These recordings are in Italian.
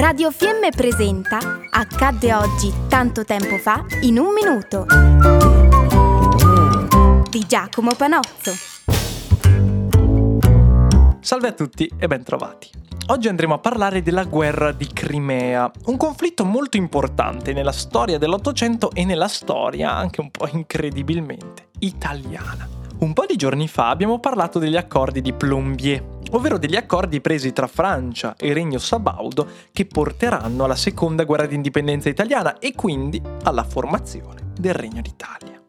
Radio Fiemme presenta Accadde oggi tanto tempo fa in un minuto di Giacomo Panozzo. Salve a tutti e bentrovati. Oggi andremo a parlare della guerra di Crimea, un conflitto molto importante nella storia dell'Ottocento e nella storia, anche un po' incredibilmente, italiana. Un po' di giorni fa abbiamo parlato degli accordi di Plombier, ovvero degli accordi presi tra Francia e Regno Sabaudo che porteranno alla seconda guerra di indipendenza italiana e quindi alla formazione del Regno d'Italia.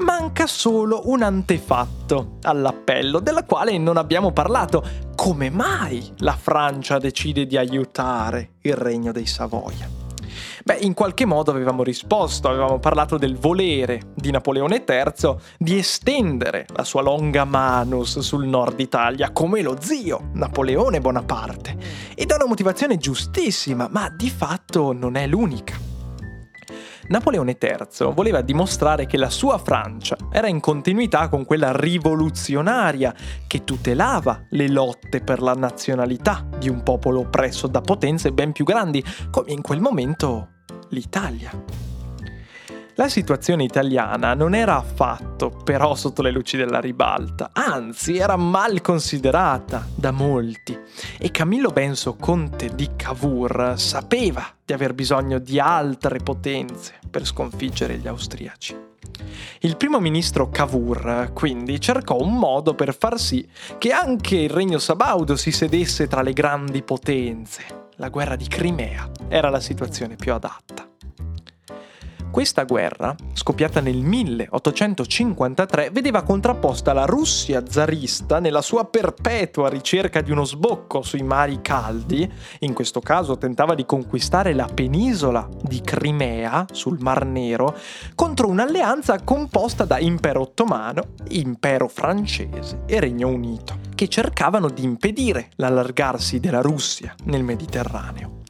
Manca solo un antefatto all'appello, della quale non abbiamo parlato. Come mai la Francia decide di aiutare il Regno dei Savoia? Beh, in qualche modo avevamo risposto, avevamo parlato del volere di Napoleone III di estendere la sua longa manus sul nord Italia come lo zio Napoleone Bonaparte. E da una motivazione giustissima, ma di fatto non è l'unica. Napoleone III voleva dimostrare che la sua Francia era in continuità con quella rivoluzionaria che tutelava le lotte per la nazionalità di un popolo oppresso da potenze ben più grandi, come in quel momento l'Italia. La situazione italiana non era affatto però sotto le luci della ribalta, anzi era mal considerata da molti e Camillo Benso, conte di Cavour, sapeva di aver bisogno di altre potenze per sconfiggere gli austriaci. Il primo ministro Cavour quindi cercò un modo per far sì che anche il regno sabaudo si sedesse tra le grandi potenze. La guerra di Crimea era la situazione più adatta. Questa guerra, scoppiata nel 1853, vedeva contrapposta la Russia zarista nella sua perpetua ricerca di uno sbocco sui mari caldi, in questo caso tentava di conquistare la penisola di Crimea sul Mar Nero, contro un'alleanza composta da Impero Ottomano, Impero francese e Regno Unito, che cercavano di impedire l'allargarsi della Russia nel Mediterraneo.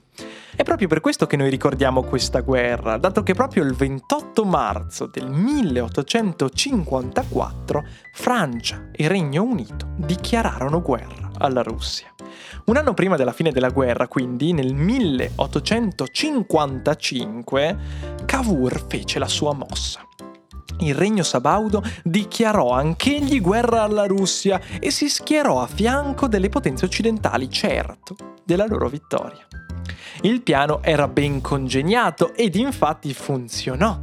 È proprio per questo che noi ricordiamo questa guerra, dato che proprio il 28 marzo del 1854 Francia e Regno Unito dichiararono guerra alla Russia. Un anno prima della fine della guerra, quindi nel 1855, Cavour fece la sua mossa. Il regno sabaudo dichiarò anch'egli guerra alla Russia e si schierò a fianco delle potenze occidentali, certo, della loro vittoria. Il piano era ben congegnato ed infatti funzionò.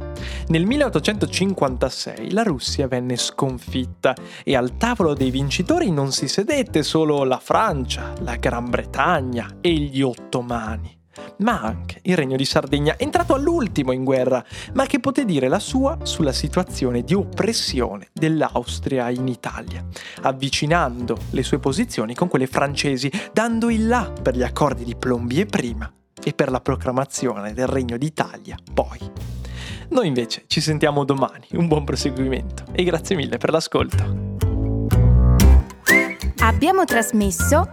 Nel 1856 la Russia venne sconfitta e al tavolo dei vincitori non si sedette solo la Francia, la Gran Bretagna e gli ottomani ma anche il regno di Sardegna, entrato all'ultimo in guerra, ma che poté dire la sua sulla situazione di oppressione dell'Austria in Italia, avvicinando le sue posizioni con quelle francesi, dando il là per gli accordi di Plombier prima e per la proclamazione del Regno d'Italia poi. Noi invece ci sentiamo domani, un buon proseguimento e grazie mille per l'ascolto. Abbiamo trasmesso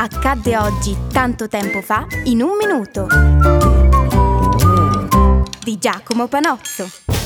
Accadde oggi tanto tempo fa in un minuto di Giacomo Panozzo.